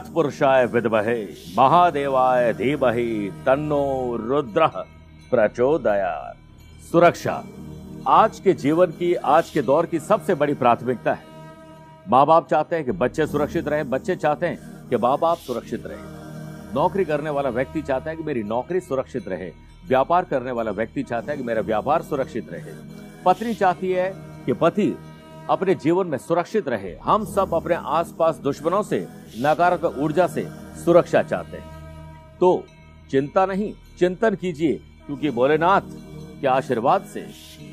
तत्पुरुषाय विद्महे, महादेवाय धीमहि, तन्नो रुद्र प्रचोदयात। सुरक्षा, आज के जीवन की, आज के दौर की सबसे बड़ी प्राथमिकता है। माँ बाप चाहते हैं कि बच्चे सुरक्षित रहें, बच्चे चाहते हैं कि माँ बाप सुरक्षित रहें। नौकरी करने वाला व्यक्ति चाहता है कि मेरी नौकरी सुरक्षित रहे। व्यापार करने वाला व्यक्ति चाहता है कि मेरा व्यापार सुरक्षित रहे। पत्नी चाहती है कि पति अपने जीवन में सुरक्षित रहे। हम सब अपने आसपास दुश्मनों से, नकारात्मक ऊर्जा से सुरक्षा चाहते हैं। तो चिंता नहीं, चिंतन कीजिए, क्योंकि भोलेनाथ के आशीर्वाद से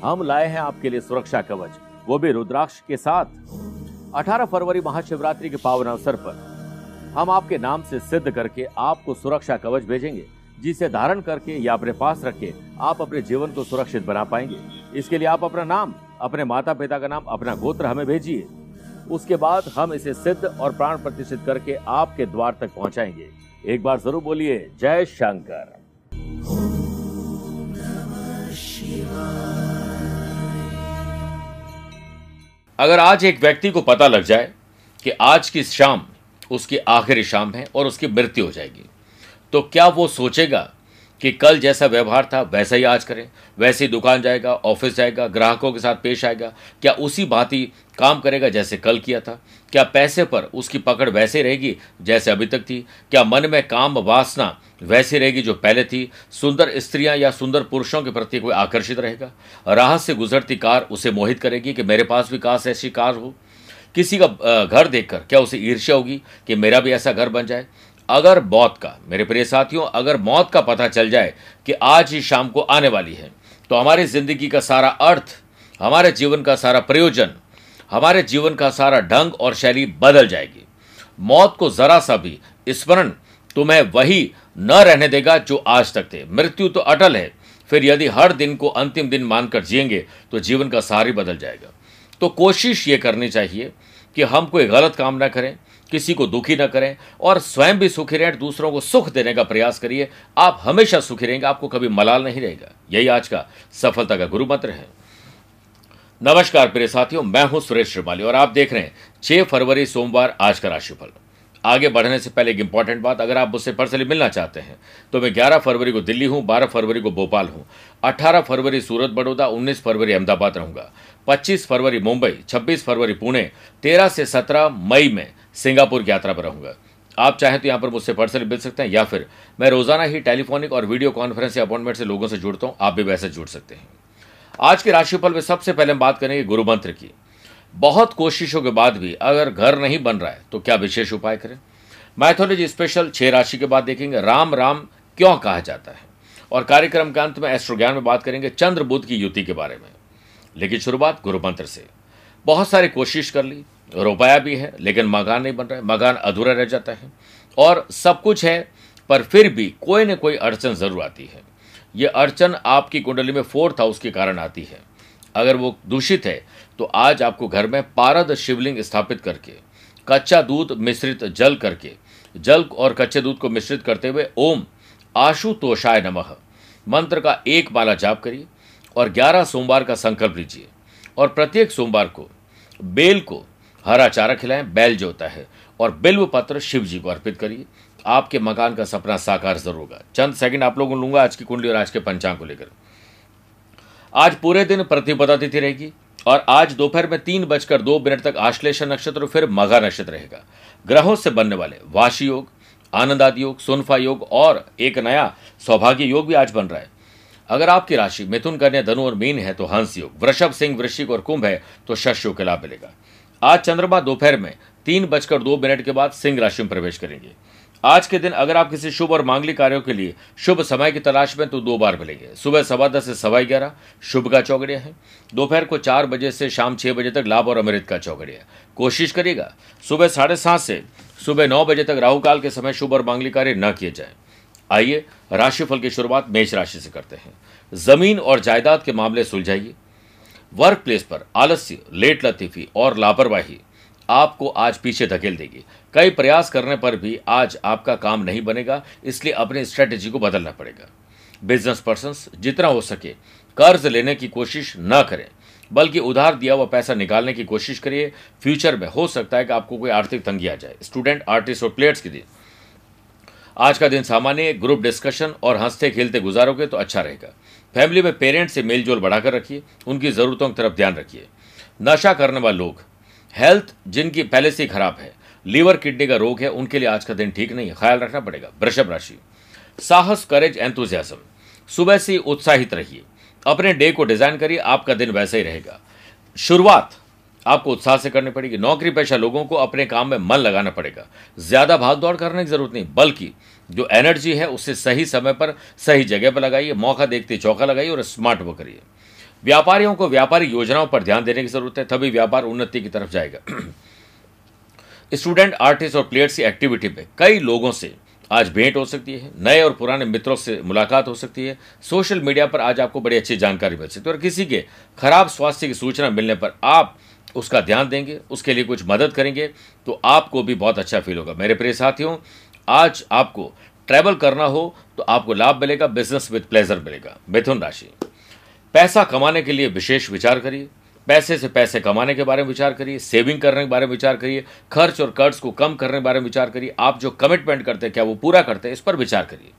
हम लाए हैं आपके लिए सुरक्षा कवच। वो भी रुद्राक्ष के साथ। 18 फरवरी महाशिवरात्रि के पावन अवसर पर हम आपके नाम से सिद्ध करके आपको सुरक्षा कवच भेजेंगे। जिसे धारण करके या अपने पास रख के आप अपने जीवन को सुरक्षित बना पाएँगे। इसके लिए आप अपना नाम, अपने माता पिता का नाम, अपना गोत्र हमें भेजिए। उसके बाद हम इसे सिद्ध और प्राण प्रतिष्ठित करके आपके द्वार तक पहुंचाएँगे। एक बार ज़रूर बोलिए, जय शंकर। अगर आज एक व्यक्ति को पता लग जाए कि आज की शाम उसकी आखिरी शाम है और उसकी मृत्यु हो जाएगी तो क्या वो सोचेगा कि कल जैसा व्यवहार था, वैसा ही आज करें? वैसे ही दुकान जाएगा, ऑफ़िस जाएगा, ग्राहकों के साथ पेश आएगा। क्या उसी बात ही काम करेगा जैसे कल किया था? क्या पैसे पर उसकी पकड़ वैसे रहेगी जैसे अभी तक थी? क्या मन में काम वासना वैसी रहेगी जो पहले थी? सुंदर स्त्रियाँ या सुंदर पुरुषों के प्रति कोई आकर्षित रहेगा? राह से गुजरती कार उसे मोहित करेगी कि मेरे पास भी काश ऐसी कार हो। किसी का घर देखकर क्या उसे ईर्ष्या होगी कि मेरा भी ऐसा घर बन जाए? अगर मौत का, मेरे प्रिय साथियों, अगर मौत का पता चल जाए कि आज ही शाम को आने वाली है तो हमारी ज़िंदगी का सारा अर्थ, हमारे जीवन का सारा प्रयोजन, हमारे जीवन का सारा ढंग और शैली बदल जाएगी। मौत को जरा सा भी स्मरण तुम्हें वही न रहने देगा जो आज तक थे। मृत्यु तो अटल है, फिर यदि हर दिन को अंतिम दिन मानकर जिएँगे तो जीवन का सारी बदल जाएगा। तो कोशिश ये करनी चाहिए कि हम कोई गलत काम ना करें किसी को दुखी न करें और स्वयं भी सुखी रहें, दूसरों को सुख देने का प्रयास करिए। आप हमेशा सुखी रहेंगे, आपको कभी मलाल नहीं रहेगा। यही आज का सफलता का गुरु मंत्र है। नमस्कार, प्रिय साथियों, मैं हूँ सुरेश श्रीमाली और आप देख रहे हैं छह फरवरी, सोमवार, आज का राशिफल। आगे बढ़ने से पहले एक इंपॉर्टेंट बात, अगर आप मुझसे पर्सनली मिलना चाहते हैं तो मैं 11 फरवरी को दिल्ली हूँ 12 फरवरी को भोपाल हूँ 18 फरवरी सूरत बड़ौदा 19 फरवरी अहमदाबाद रहूँगा 25 फरवरी मुंबई 26 फरवरी पुणे 13 से 17 मई में सिंगापुर की यात्रा पर रहूँगा। आप चाहें तो यहाँ पर मुझसे पर्सनली मिल सकते हैं या फिर मैं रोज़ाना ही टेलीफोनिक और वीडियो कॉन्फ्रेंस या अपॉइंटमेंट से लोगों से जुड़ता हूँ, आप भी वैसे जुड़ सकते हैं। आज के राशिफल में सबसे पहले हम बात करेंगे गुरु मंत्र की। बहुत कोशिशों के बाद भी अगर घर नहीं बन रहा है तो क्या विशेष उपाय करें? मैथोलॉजी स्पेशल छह राशि के बाद देखेंगे, राम राम क्यों कहा जाता है? और कार्यक्रम के अंत में एस्ट्रो ज्ञान में बात करेंगे, चंद्र बुद्ध की युति के बारे में। लेकिन शुरुआत गुरु मंत्र से। बहुत सारी कोशिश कर ली रुपया भी है, लेकिन मकान नहीं बन रहा है, मकान अधूरा रह जाता है। और सब कुछ है, पर फिर भी कोई न कोई अड़चन ज़रूर आती है। ये अड़चन आपकी कुंडली में फोर्थ हाउस के कारण आती है। अगर वो दूषित है तो आज आपको घर में पारद शिवलिंग स्थापित करके, कच्चा दूध मिश्रित जल करके, जल और कच्चे दूध को मिश्रित करते हुए ओम आशुतोषाय नमः मंत्र का एक माला जाप करिए और 11 सोमवार का संकल्प लीजिए। और प्रत्येक सोमवार को, बेल को हरा चारा खिलाएँ, बैल जो होता है। और बिल्व पत्र शिव जी को अर्पित करिए। आपके मकान का सपना साकार ज़रूर होगा। चंद सेकंड आप लोगों को लूँगा आज की कुंडली और आज के पंचांग को लेकर। आज पूरे दिन प्रतिपदा तिथि रहेगी और आज दोपहर में तीन बजकर दो मिनट तक आश्लेषा नक्षत्र और फिर मघा नक्षत्र रहेगा। ग्रहों से बनने वाले वाशी योग, आनंदादि योग, सुनफा योग और एक नया सौभाग्य योग भी आज बन रहा है। अगर आपकी राशि मिथुन, कन्या, धनु और मीन है तो हंस योग, वृषभ, सिंह, वृश्चिक और कुंभ है तो शश योग के लाभ मिलेगा। आज चंद्रमा दोपहर में तीन बजकर दो मिनट के बाद सिंह राशि में प्रवेश करेंगे। आज के दिन अगर आप किसी शुभ और मांगलिक कार्यों के लिए शुभ समय की तलाश में तो दो बार मिलेंगे। सुबह सवा दस से सवा ग्यारह, शुभ का चौगड़िया है। दोपहर को चार बजे से शाम छह बजे तक लाभ और अमृत का चौगड़िया कोशिश करिएगा, सुबह साढ़े सात से सुबह नौ बजे तक राहु काल के समय शुभ और मांगलिक कार्य न किए जाए। आइए, राशिफल की शुरुआत मेष राशि से करते हैं। ज़मीन और जायदाद के मामले सुलझाइए। वर्क प्लेस पर आलस्य लेट लतीफी और लापरवाही आपको आज पीछे धकेल देगी। कई प्रयास करने पर भी आज आपका काम नहीं बनेगा, इसलिए अपनी स्ट्रेटेजी को बदलना पड़ेगा। बिज़नेस पर्सन जितना हो सके कर्ज लेने की कोशिश न करें, बल्कि उधार दिया हुआ पैसा निकालने की कोशिश करिए। फ्यूचर में हो सकता है कि आपको कोई आर्थिक तंगी आ जाए। स्टूडेंट आर्टिस्ट और प्लेयर्स के दिन आज का दिन सामान्य ग्रुप डिस्कशन और हँसते खेलते गुजारोगे तो अच्छा रहेगा। फैमिली में पेरेंट्स से मेलजोल बढ़ाकर रखिए, उनकी ज़रूरतों की तरफ़ ध्यान रखिए। नशा करने वाले लोग, हेल्थ जिनकी पहले से ही खराब है, लीवर किडनी का रोग है, उनके लिए आज का दिन ठीक नहीं है, ख्याल रखना पड़ेगा। वृषभ राशि, साहस करेज एंथुजियाज्म सुबह से उत्साहित रहिए, अपने डे को डिज़ाइन करिए, आपका दिन वैसा ही रहेगा। शुरुआत आपको उत्साह से करनी पड़ेगी। नौकरी पेशा लोगों को अपने काम में मन लगाना पड़ेगा। ज़्यादा भाग दौड़ करने की ज़रूरत नहीं, बल्कि जो एनर्जी है, उसे सही समय पर सही जगह पर लगाइए, मौका देखते चौका लगाइए और स्मार्ट वर्क करिए। व्यापारियों को व्यापारिक योजनाओं पर ध्यान देने की ज़रूरत है, तभी व्यापार उन्नति की तरफ़ जाएगा। स्टूडेंट, आर्टिस्ट और प्लेयर्स की एक्टिविटी में कई लोगों से आज भेंट हो सकती है, नए और पुराने मित्रों से मुलाकात हो सकती है। सोशल मीडिया पर आज आपको बड़ी अच्छी जानकारी मिल सकती है और किसी के खराब स्वास्थ्य की सूचना मिलने पर आप उसका ध्यान देंगे, उसके लिए कुछ मदद करेंगे तो आपको भी बहुत अच्छा फील होगा। मेरे प्रिय साथियों, आज आपको ट्रैवल करना हो तो आपको लाभ मिलेगा बिज़नेस विद प्लेजर मिलेगा। मिथुन राशि। पैसा कमाने के लिए विशेष विचार करिए। पैसे से पैसे कमाने के बारे में विचार करिए सेविंग करने के बारे में विचार करिए, खर्च और कर्ज को कम करने के बारे में विचार करिए। आप जो कमिटमेंट करते हैं, क्या वो पूरा करते हैं, इस पर विचार करिए।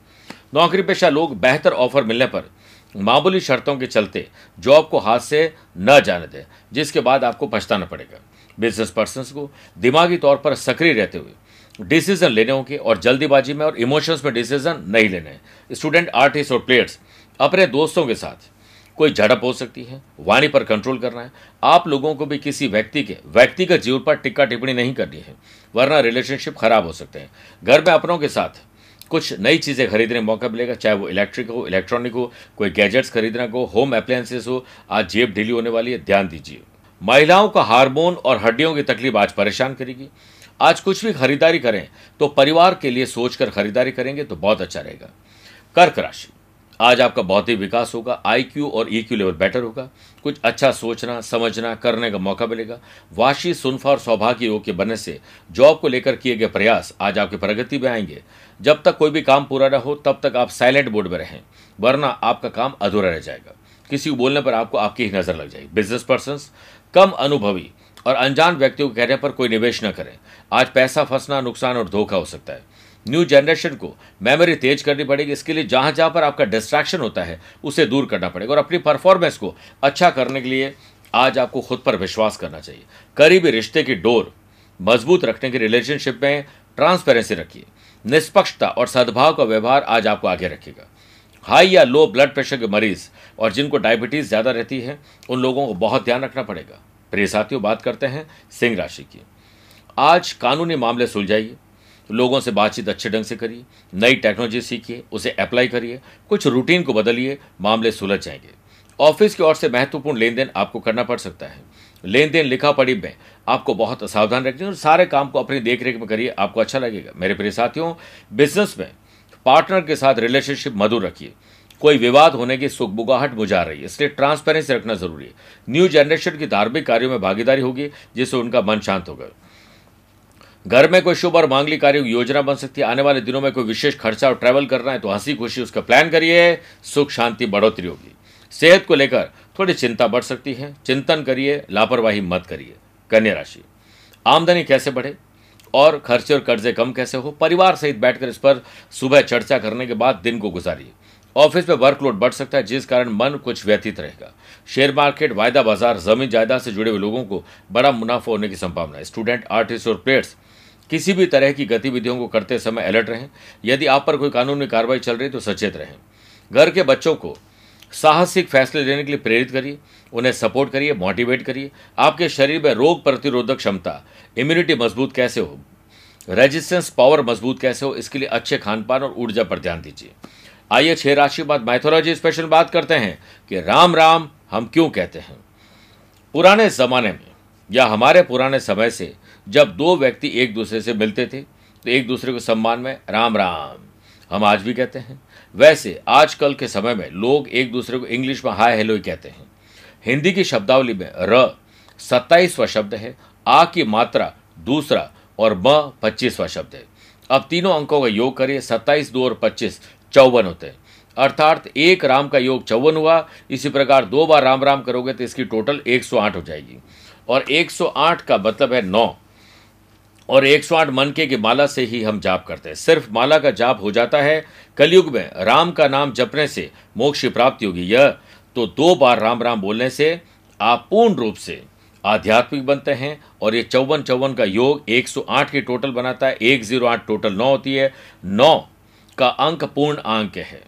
नौकरी पेशा लोग बेहतर ऑफ़र मिलने पर मामूली शर्तों के चलते जॉब को हाथ से न जाने दें, जिसके बाद आपको पछताना पड़ेगा। बिज़नेस पर्सन को दिमागी तौर पर सक्रिय रहते हुए डिसीज़न लेने होंगे और जल्दीबाजी में और इमोशंस में डिसीज़न नहीं लेने हैं। स्टूडेंट आर्टिस्ट और प्लेयर्स अपने दोस्तों के साथ कोई झड़प हो सकती है, वाणी पर कंट्रोल करना है। आप लोगों को भी किसी व्यक्ति के, व्यक्तिगत जीवन पर टिक्का टिप्पणी नहीं करनी है, वरना रिलेशनशिप खराब हो सकते हैं। घर में अपनों के साथ कुछ नई चीज़ें खरीदने मौका मिलेगा, चाहे वो इलेक्ट्रिक हो इलेक्ट्रॉनिक हो, कोई गैजेट्स खरीदना हो होम अप्लायंसेस हो, आज जेब ढीली होने वाली है, ध्यान दीजिए। महिलाओं का हार्मोन और हड्डियों की तकलीफ़ आज परेशान करेगी। आज कुछ भी खरीदारी करें तो परिवार के लिए सोचकर खरीदारी करेंगे तो बहुत अच्छा रहेगा। कर्क राशि, आज आपका भौतिक विकास होगा आईक्यू और ईक्यू लेवल बेटर होगा। कुछ अच्छा सोचना, समझना, करने का मौका मिलेगा। वाशी, सुनफा और सौभाग्य योग के बनने से जॉब को लेकर किए गए प्रयास आज आपकी प्रगति में आएँगे। जब तक कोई भी काम पूरा न हो, तब तक आप साइलेंट मोड में रहें, वरना आपका काम अधूरा रह जाएगा। किसी को बोलने पर आपको आपकी ही नज़र लग जाएगी। बिज़नेस पर्सन कम अनुभवी और अनजान व्यक्तियों के कहने पर कोई निवेश न करें। आज पैसा फंसना, नुकसान और धोखा हो सकता है। न्यू जनरेशन को मेमोरी तेज करनी पड़ेगी। इसके लिए जहाँ जहाँ पर आपका डिस्ट्रैक्शन होता है, उसे दूर करना पड़ेगा। और अपनी परफॉर्मेंस को अच्छा करने के लिए आज आपको खुद पर विश्वास करना चाहिए। करीबी रिश्ते की डोर मज़बूत रखने की रिलेशनशिप में ट्रांसपेरेंसी रखिए। निष्पक्षता और सद्भाव का व्यवहार आज आपको आगे रखेगा। हाई या लो ब्लड प्रेशर के मरीज़ और जिनको डायबिटीज़ ज़्यादा रहती है, उन लोगों को बहुत ध्यान रखना पड़ेगा। प्रिय साथियों, बात करते हैं सिंह राशि की। आज कानूनी मामले सुलझाइए, लोगों से बातचीत अच्छे ढंग से करिए, नई टेक्नोलॉजी सीखिए, उसे अप्लाई करिए, कुछ रूटीन को बदलिए, मामले सुलझ जाएँगे। ऑफ़िस की ओर से महत्वपूर्ण लेन देन आपको करना पड़ सकता है। लेन देन लिखा पढ़ी में आपको बहुत सावधान रखिए और सारे काम को अपनी देख रेख में करिए, आपको अच्छा लगेगा। मेरे प्रिय साथियों बिज़नेस में पार्टनर के साथ रिलेशनशिप मधुर रखिए। कोई विवाद होने की सुखबुगाहट बुझा रही है, इसलिए ट्रांसपेरेंसी रखना ज़रूरी है। न्यू जनरेशन की धार्मिक कार्यों में भागीदारी होगी, जिससे उनका मन शांत होगा। घर में कोई शुभ और मांगली कार्य योजना बन सकती है। आने वाले दिनों में कोई विशेष खर्चा और ट्रैवल करना है तो हँसी खुशी उसका प्लान करिए। सुख शांति बढ़ोतरी होगी। सेहत को लेकर थोड़ी चिंता बढ़ सकती है। चिंतन करिए, लापरवाही मत करिए, कन्या राशि। आमदनी कैसे बढ़े? और खर्चे और कर्जे कम कैसे हो? परिवार सहित बैठकर इस पर सुबह चर्चा करने के बाद दिन को गुजारिए। ऑफ़िस में वर्कलोड बढ़ सकता है, जिस कारण मन कुछ व्यतीत रहेगा। शेयर मार्केट, वायदा बाज़ार, ज़मीन जायदाद से जुड़े हुए लोगों को बड़ा मुनाफा होने की संभावना है। स्टूडेंट, आर्टिस्ट और प्लेयर्स किसी भी तरह की गतिविधियों को करते समय अलर्ट रहें। यदि आप पर कोई कानूनी कार्रवाई चल रही तो सचेत रहें। घर के बच्चों को साहसिक फैसले लेने के लिए प्रेरित करिए, उन्हें सपोर्ट करिए मोटिवेट करिए। आपके शरीर में रोग प्रतिरोधक क्षमता इम्यूनिटी मज़बूत कैसे हो? रेजिस्टेंस पावर मज़बूत कैसे हो? इसके लिए अच्छे खान पान और ऊर्जा पर ध्यान दीजिए। आइए छह राशि बाद मैथोलॉजी स्पेशल बात करते हैं कि राम राम हम क्यों कहते हैं? पुराने जमाने में या हमारे पुराने समय से जब दो व्यक्ति एक दूसरे से मिलते थे तो एक दूसरे को सम्मान में राम राम। हम आज भी कहते हैं। वैसे, आजकल के समय में लोग एक दूसरे को इंग्लिश में हाय हेलो ही कहते हैं। हिंदी की शब्दावली में र सत्ताईसवा शब्द है, आ की मात्रा दूसरा और म पच्चीसवा शब्द है। अब तीनों अंकों का योग करिए, सत्ताईस, दो और पच्चीस, चौवन होते हैं। अर्थात एक राम का योग चौवन हुआ, इसी प्रकार दो बार राम राम करोगे तो इसकी टोटल 108 हो जाएगी। और 108 का मतलब है नौ। और 108 मनके की माला से ही हम जाप करते हैं। सिर्फ़ माला का जाप हो जाता है। कलयुग में राम का नाम जपने से मोक्ष की प्राप्ति होगी। यह तो दो बार राम राम बोलने से आप पूर्ण रूप से आध्यात्मिक बनते हैं और ये चौवन चौवन का योग 108 की टोटल बनाता है। 108 टोटल नौ होती है। नौ का अंक पूर्ण अंक है।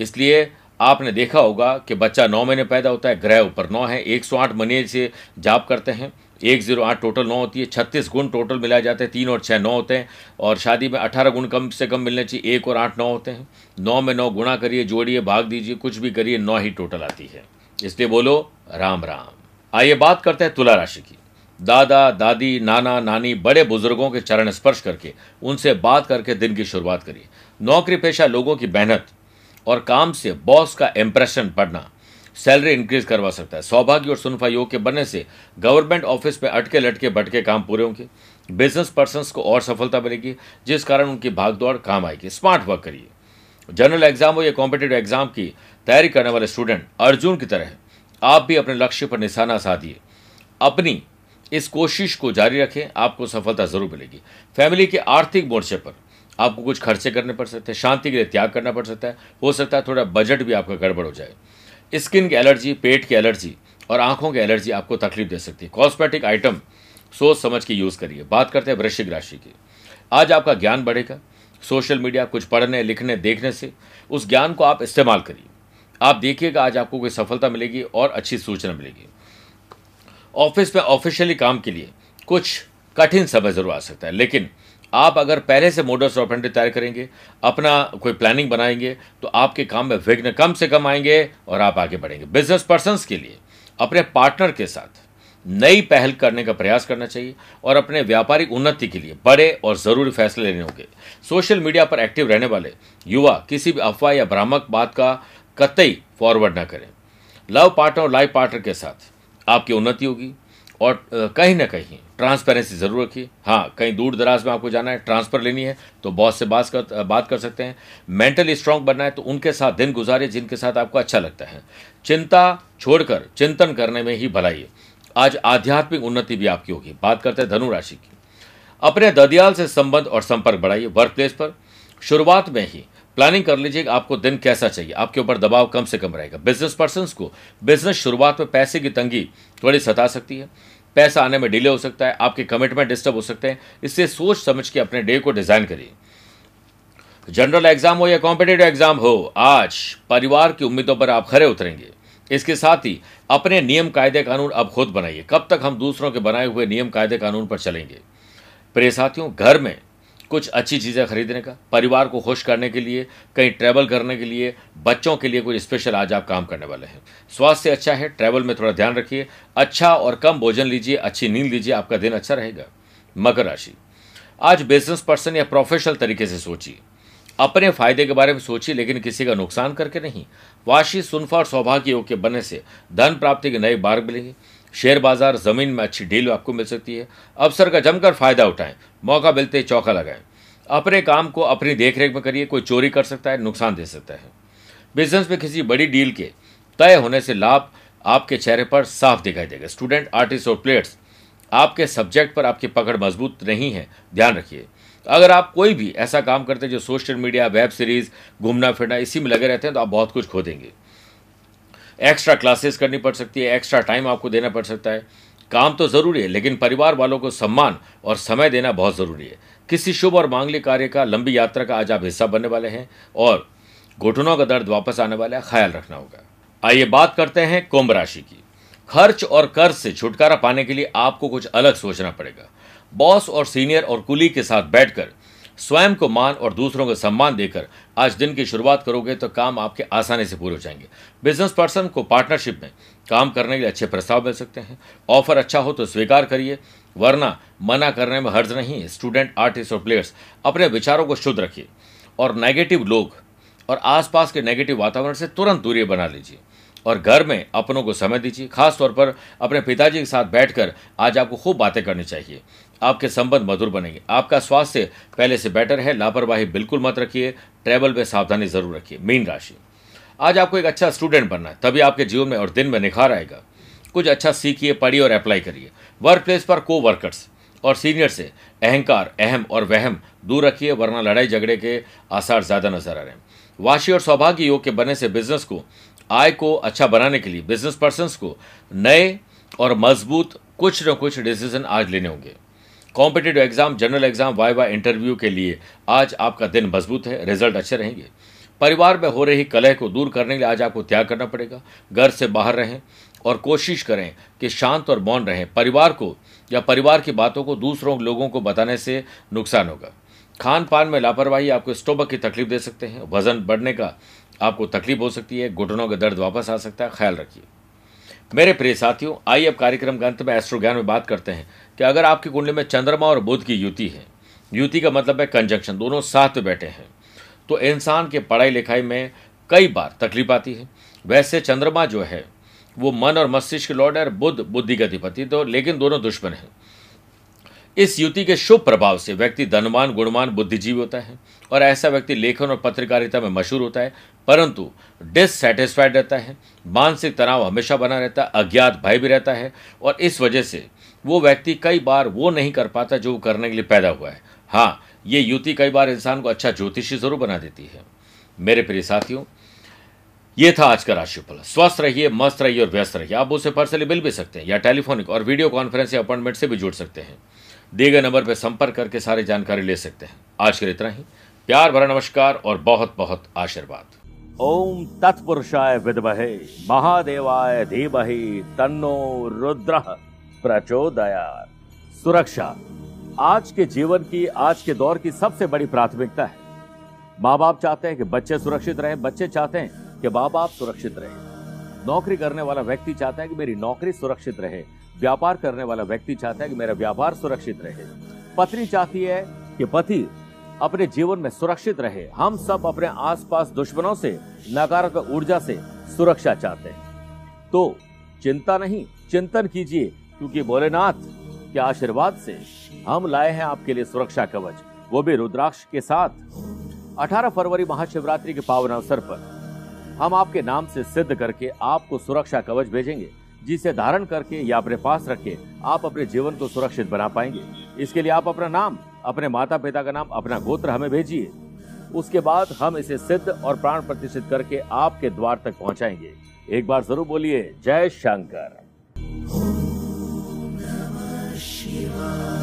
इसलिए आपने देखा होगा कि बच्चा नौ महीने पैदा होता है, ग्रह ऊपर नौ है। 108 महीने से जाप करते हैं। एक ज़ीरो आठ टोटल नौ होती है, छत्तीस गुण टोटल मिलाए जाते हैं, तीन और छः नौ होते हैं, और शादी में अठारह गुण कम से कम मिलने चाहिए, एक और आठ नौ होते हैं। नौ में नौ गुणा करिए, जोड़िए, भाग दीजिए, कुछ भी करिए, नौ ही टोटल आती है। इसलिए बोलो, राम राम। आइए बात करते हैं तुला राशि की। दादा, दादी, नाना, नानी, बड़े बुज़ुर्गों के चरण स्पर्श करके, उनसे बात करके दिन की शुरुआत करिए। नौकरी पेशा लोगों की मेहनत और काम से बॉस का इंप्रेशन पड़ना सैलरी इंक्रीज करवा सकता है। सौभाग्य और सुनफा योग के बनने से गवर्नमेंट ऑफ़िस में अटके लटके भटके काम पूरे होंगे। बिज़नेस पर्सन को और सफलता मिलेगी, जिस कारण उनकी भागदौड़ काम आएगी। स्मार्ट वर्क करिए। जनरल एग्ज़ाम हो या कॉम्पिटेटिव एग्ज़ाम की तैयारी करने वाले स्टूडेंट अर्जुन की तरह आप भी अपने लक्ष्य पर निशाना साधिए। अपनी इस कोशिश को जारी रखें, आपको सफलता ज़रूर मिलेगी। फैमिली के आर्थिक मोर्चे पर आपको कुछ खर्चे करने पड़ सकते हैं, शांति के लिए त्याग करना पड़ सकता है। हो सकता है थोड़ा बजट भी आपका गड़बड़ हो जाए। स्किन की एलर्जी, पेट की एलर्जी और आँखों की एलर्जी आपको तकलीफ़ दे सकती है। कॉस्मेटिक आइटम सोच समझ के यूज़ करिए। बात करते हैं वृश्चिक राशि की। आज आपका ज्ञान बढ़ेगा। सोशल मीडिया कुछ पढ़ने, लिखने, देखने से उस ज्ञान को आप इस्तेमाल करिए। आप देखिएगा आज आपको कोई सफलता मिलेगी और अच्छी सूचना मिलेगी। ऑफ़िस में ऑफिशियली काम के लिए कुछ कठिन समय ज़रूर आ सकता है, लेकिन आप अगर पहले से मोडर्स ऑपरेंडी तैयार करेंगे, अपना कोई प्लानिंग बनाएँगे तो आपके काम में विघ्न कम से कम आएँगे और आप आगे बढ़ेंगे। बिज़नेस पर्सन के लिए, अपने पार्टनर के साथ नई पहल करने का प्रयास करना चाहिए और अपने व्यापारिक उन्नति के लिए बड़े और ज़रूरी फैसले लेने होंगे। सोशल मीडिया पर एक्टिव रहने वाले युवा, किसी भी अफवाह या भ्रामक बात का कतई फॉरवर्ड ना करें। लव पार्टनर और लाइफ पार्टनर के साथ आपकी उन्नति होगी। और कहीं ना कहीं ट्रांसपेरेंसी ज़रूर रखिए। हाँ कहीं दूर दराज में आपको जाना है ट्रांसफ़र लेनी है तो बॉस से बात कर बात कर सकते हैं। मेंटली स्ट्रांग बनना है तो उनके साथ दिन गुजारिए जिनके साथ आपको अच्छा लगता है। चिंता छोड़कर, चिंतन करने में ही भलाई आज आध्यात्मिक उन्नति भी आपकी होगी। बात करते हैं धनु राशि की। अपने ददियाल से संबंध और संपर्क बढ़ाइए वर्क प्लेस पर। शुरुआत में ही प्लानिंग कर लीजिए कि आपको दिन कैसा चाहिए। आपके ऊपर दबाव कम से कम रहेगा। बिज़नेस पर्सन को बिज़नेस शुरुआत में पैसे की तंगी थोड़ी सता सकती है। पैसा आने में डिले हो सकता है, आपके कमिटमेंट डिस्टर्ब हो सकते हैं। इससे सोच समझ के अपने डे को डिज़ाइन करिए। जनरल एग्ज़ाम हो या कॉम्पिटेटिव एग्ज़ाम हो, आज परिवार की उम्मीदों पर आप खरे उतरेंगे। इसके साथ ही अपने नियम कायदे कानून अब खुद बनाइए। कब तक हम दूसरों के बनाए हुए नियम कायदे कानून पर चलेंगे? प्रिय साथियों, घर में कुछ अच्छी चीज़ें खरीदने का, परिवार को खुश करने के लिए, कहीं ट्रैवल करने के लिए, बच्चों के लिए कुछ स्पेशल आज आप काम करने वाले हैं। स्वास्थ्य अच्छा है ट्रैवल में थोड़ा ध्यान रखिए। अच्छा और कम भोजन लीजिए, अच्छी नींद लीजिए, आपका दिन अच्छा रहेगा। मकर राशि। आज बिज़नेस पर्सन या प्रोफेशनल तरीके से सोचिए। अपने फ़ायदे के बारे में सोचिए, लेकिन किसी का नुकसान करके नहीं। वाशी सुनफा और सौभाग्य योग के बनने से धन प्राप्ति के नए मार्ग मिलेंगे। शेयर बाज़ार ज़मीन में अच्छी डील आपको मिल सकती है। अवसर का जमकर फ़ायदा उठाएँ, मौका मिलते ही चौका लगाएँ। अपने काम को अपनी देखरेख में करिए, कोई चोरी कर सकता है, नुकसान दे सकता है। बिज़नेस में किसी बड़ी डील के तय होने से लाभ आपके चेहरे पर साफ़ दिखाई देगा। स्टूडेंट, आर्टिस्ट और प्लेयर्स, आपके सब्जेक्ट पर आपकी पकड़ मज़बूत नहीं है, ध्यान रखिए। अगर आप कोई भी ऐसा काम करते हैं जो सोशल मीडिया, वेब सीरीज़ घूमना फिरना इसी में लगे रहते हैं तो आप बहुत कुछ खो देंगे। एक्स्ट्रा क्लासेस करनी पड़ सकती है एक्स्ट्रा टाइम आपको देना पड़ सकता है। काम तो ज़रूरी है, लेकिन परिवार वालों को सम्मान और समय देना बहुत ज़रूरी है। किसी शुभ और मांगलिक कार्य का, लंबी यात्रा का आज आप हिस्सा बनने वाले हैं और घुटनों का दर्द वापस आने वाला है, ख्याल रखना होगा। आइए बात करते हैं कुंभ राशि की। खर्च और कर्ज से छुटकारा पाने के लिए आपको कुछ अलग सोचना पड़ेगा। बॉस और सीनियर और कुली के साथ बैठकर स्वयं को मान और दूसरों को सम्मान देकर आज दिन की शुरुआत करोगे तो काम आपके आसानी से पूरे हो जाएँगे। बिज़नेस पर्सन को पार्टनरशिप में काम करने के लिए अच्छे प्रस्ताव मिल सकते हैं। ऑफ़र अच्छा हो तो स्वीकार करिए, वरना मना करने में हर्ज नहीं। है स्टूडेंट आर्टिस्ट और प्लेयर्स अपने विचारों को शुद्ध रखिए और नेगेटिव लोग और आसपास के नेगेटिव वातावरण से तुरंत दूरी बना लीजिए और घर में अपनों को समय दीजिए। खासतौर पर अपने पिताजी के साथ बैठकर आज आपको खूब बातें करनी चाहिए। आपके संबंध मधुर बनेंगे। आपका स्वास्थ्य पहले से बेटर है, लापरवाही बिल्कुल मत रखिए ट्रैवल में सावधानी ज़रूर रखिए, मीन राशि। आज आपको एक अच्छा स्टूडेंट बनना है, तभी आपके जीवन में और दिन में निखार आएगा। कुछ अच्छा सीखिए, पढ़िए और अप्लाई करिए। वर्क प्लेस पर को वर्कर्स और सीनियर से अहंकार, अहम और वहम दूर रखिए, वरना लड़ाई झगड़े के आसार ज़्यादा नज़र आ रहे हैं। वाशी और सौभाग्य योग के बनने से बिज़नेस को, आय को अच्छा बनाने के लिए बिज़नेस पर्सन को नए और मज़बूत कुछ न कुछ डिसीज़न आज लेने होंगे। Competitive exam general exam viva interview के लिए आज आपका दिन मज़बूत है रिज़ल्ट अच्छे रहेंगे। परिवार में हो रही कलह को दूर करने के लिए आज आपको त्याग करना पड़ेगा। घर से बाहर रहें और कोशिश करें कि शांत और मौन रहें। परिवार को या परिवार की बातों को दूसरों लोगों को बताने से नुकसान होगा। खान पान में लापरवाही आपको स्टोमक की तकलीफ़ दे सकते हैं। वज़न बढ़ने का आपको तकलीफ़ हो सकती है। घुटनों का दर्द वापस आ सकता है। ख्याल रखिए। मेरे प्रिय साथियों, आइए अब कार्यक्रम के अंत में एस्ट्रो ज्ञान में बात करते हैं कि अगर आपकी कुंडली में चंद्रमा और बुध की युति है, युति का मतलब है कंजंक्शन दोनों साथ बैठे हैं तो इंसान के पढ़ाई लिखाई में कई बार तकलीफ़ आती है। वैसे चंद्रमा जो है, वो मन और मस्तिष्क लॉर्ड है और बुद्ध बुद्धि का अधिपति तो लेकिन दोनों दुश्मन हैं। इस युति के शुभ प्रभाव से व्यक्ति धनवान, गुणवान, बुद्धिजीवी होता है और ऐसा व्यक्ति लेखन और पत्रकारिता में मशहूर होता है। परंतु डिससेटिस्फाइड रहता है, मानसिक तनाव हमेशा बना रहता है, अज्ञात भय भी रहता है और इस वजह से वो व्यक्ति कई बार वो नहीं कर पाता जो करने के लिए पैदा हुआ है। हाँ ये युति कई बार इंसान को अच्छा ज्योतिषी ज़रूर बना देती है। मेरे प्रिय साथियों, ये था आज का राशिफल। स्वस्थ रहिए, मस्त रहिए और व्यस्त रहिए। आप उसे पर्सनली मिल भी सकते हैं या टेलीफोनिक और वीडियो कॉन्फ्रेंस या अपॉइंटमेंट से भी जुड़ सकते हैं। दिए गए नंबर पर संपर्क करके सारी जानकारी ले सकते हैं। आज के लिए इतना ही। प्यार भरा नमस्कार और बहुत बहुत आशीर्वाद। ओम तत्पुरुषाय विद्महे, महादेवाय धीमहि, तन्नो रुद्र प्रचोदयात। सुरक्षा, आज के जीवन की, आज के दौर की सबसे बड़ी प्राथमिकता है। माँ बाप चाहते हैं कि बच्चे सुरक्षित रहें, बच्चे चाहते हैं कि माँ बाप सुरक्षित रहें। नौकरी करने वाला व्यक्ति चाहता है कि मेरी नौकरी सुरक्षित रहे। व्यापार करने वाला व्यक्ति चाहता है कि मेरा व्यापार सुरक्षित रहे। पत्नी चाहती है कि पति अपने जीवन में सुरक्षित रहे। हम सब अपने आसपास दुश्मनों से, नकारात्मक ऊर्जा से सुरक्षा चाहते हैं। तो चिंता नहीं, चिंतन कीजिए, क्योंकि भोलेनाथ के आशीर्वाद से हम लाए हैं आपके लिए सुरक्षा कवच। वो भी रुद्राक्ष के साथ। 18 फरवरी महाशिवरात्रि के पावन अवसर पर हम आपके नाम से सिद्ध करके आपको सुरक्षा कवच भेजेंगे। जिसे धारण करके या अपने पास रख के आप अपने जीवन को सुरक्षित बना पाएँगे। इसके लिए आप अपना नाम, अपने माता पिता का नाम, अपना गोत्र हमें भेजिए। उसके बाद हम इसे सिद्ध और प्राण प्रतिष्ठित करके आपके द्वार तक पहुंचाएँगे। एक बार ज़रूर बोलिए, जय शंकर। Shiva.